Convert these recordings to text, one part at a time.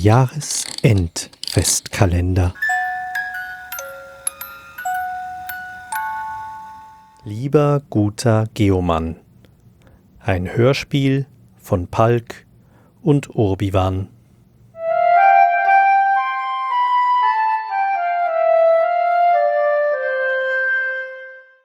Jahresendfestkalender. Lieber guter Geomann. Ein Hörspiel von Palk und Urbiwan.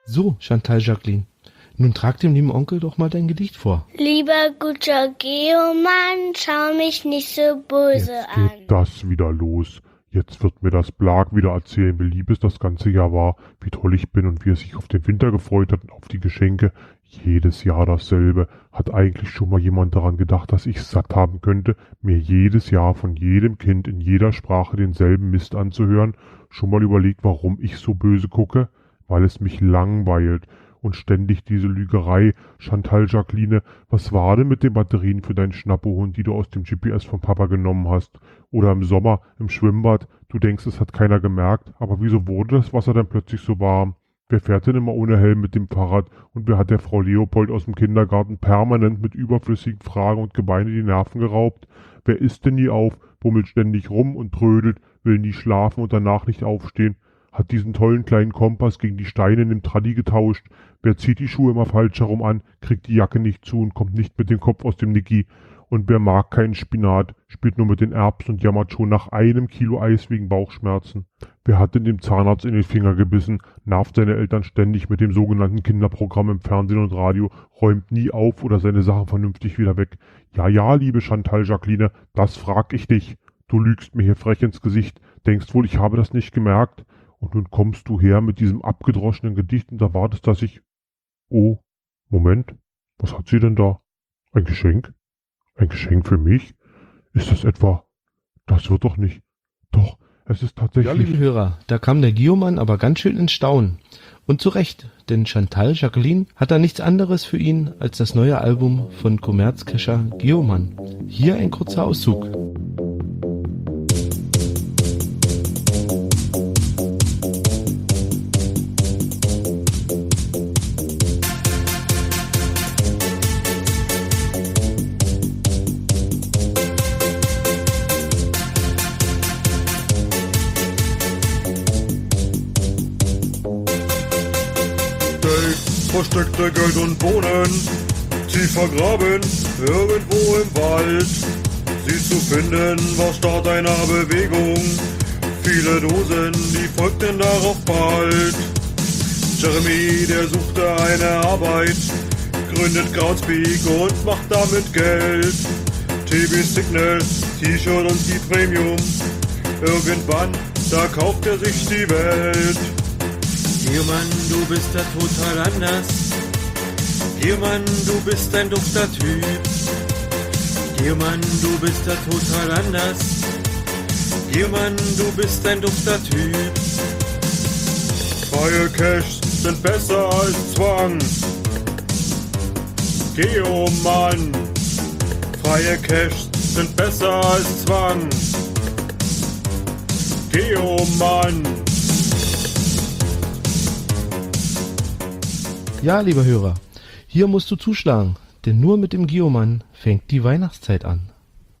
So, Chantal Jacqueline, nun trag dem lieben Onkel doch mal dein Gedicht vor. Lieber guter Geomann, schau mich nicht so böse Jetzt an. geht das wieder los. Jetzt wird mir das Blag wieder erzählen, wie lieb es das ganze Jahr war, wie toll ich bin und wie er sich auf den Winter gefreut hat und auf die Geschenke. Jedes Jahr dasselbe. Hat eigentlich schon mal jemand daran gedacht, dass ich satt haben könnte, mir jedes Jahr von jedem Kind in jeder Sprache denselben Mist anzuhören? Schon mal überlegt, warum ich so böse gucke? Weil es mich langweilt und ständig diese Lügerei. Chantal Jacqueline, was war denn mit den Batterien für deinen Schnappohund, die du aus dem GPS von Papa genommen hast? Oder im Sommer im Schwimmbad, du denkst, es hat keiner gemerkt, aber wieso wurde das Wasser dann plötzlich so warm? Wer fährt denn immer ohne Helm mit dem Fahrrad und wer hat der Frau Leopold aus dem Kindergarten permanent mit überflüssigen Fragen und Gebeine die Nerven geraubt? Wer isst denn nie auf, bummelt ständig rum und trödelt, will nie schlafen und danach nicht aufstehen? Hat diesen tollen kleinen Kompass gegen die Steine in dem Traddy getauscht. Wer zieht die Schuhe immer falsch herum an, kriegt die Jacke nicht zu und kommt nicht mit dem Kopf aus dem Niki. Und wer mag keinen Spinat, spielt nur mit den Erbsen und jammert schon nach einem Kilo Eis wegen Bauchschmerzen. Wer hat denn dem Zahnarzt in den Finger gebissen, nervt seine Eltern ständig mit dem sogenannten Kinderprogramm im Fernsehen und Radio, räumt nie auf oder seine Sachen vernünftig wieder weg. Ja, ja, liebe Chantal Jacqueline, das frag ich dich. Du lügst mir hier frech ins Gesicht, denkst wohl, ich habe das nicht gemerkt. Und nun kommst du her mit diesem abgedroschenen Gedicht und erwartest, dass ich... Oh, Moment, was hat sie denn da? Ein Geschenk? Ein Geschenk für mich? Ist das etwa... Das wird doch nicht... Doch, es ist Ja, tatsächlich... liebe Hörer, da kam der Giomann aber ganz schön ins Staunen. Und zu Recht, denn Chantal Jacqueline hat da nichts anderes für ihn als das neue Album von Kommerzkescher Giomann. Hier ein kurzer Auszug. Versteckte Geld und Bohnen, tief vergraben, irgendwo im Wald. Sie zu finden war Start einer Bewegung, viele Dosen, die folgten darauf bald. Jeremy, der suchte eine Arbeit, gründet Groundspeak und macht damit Geld. TB Signal, T-Shirt und die Premium, irgendwann, da kauft er sich die Welt. Mann, du bist da total anders. Mann, du bist ein dufter Typ. Mann, du bist da total anders. Mann, du bist ein dufter Typ. Freie Cash sind besser als Zwang. Geo Mann. Freie Cash sind besser als Zwang. Geo Mann. Ja, lieber Hörer, hier musst du zuschlagen, denn nur mit dem Giomann fängt die Weihnachtszeit an.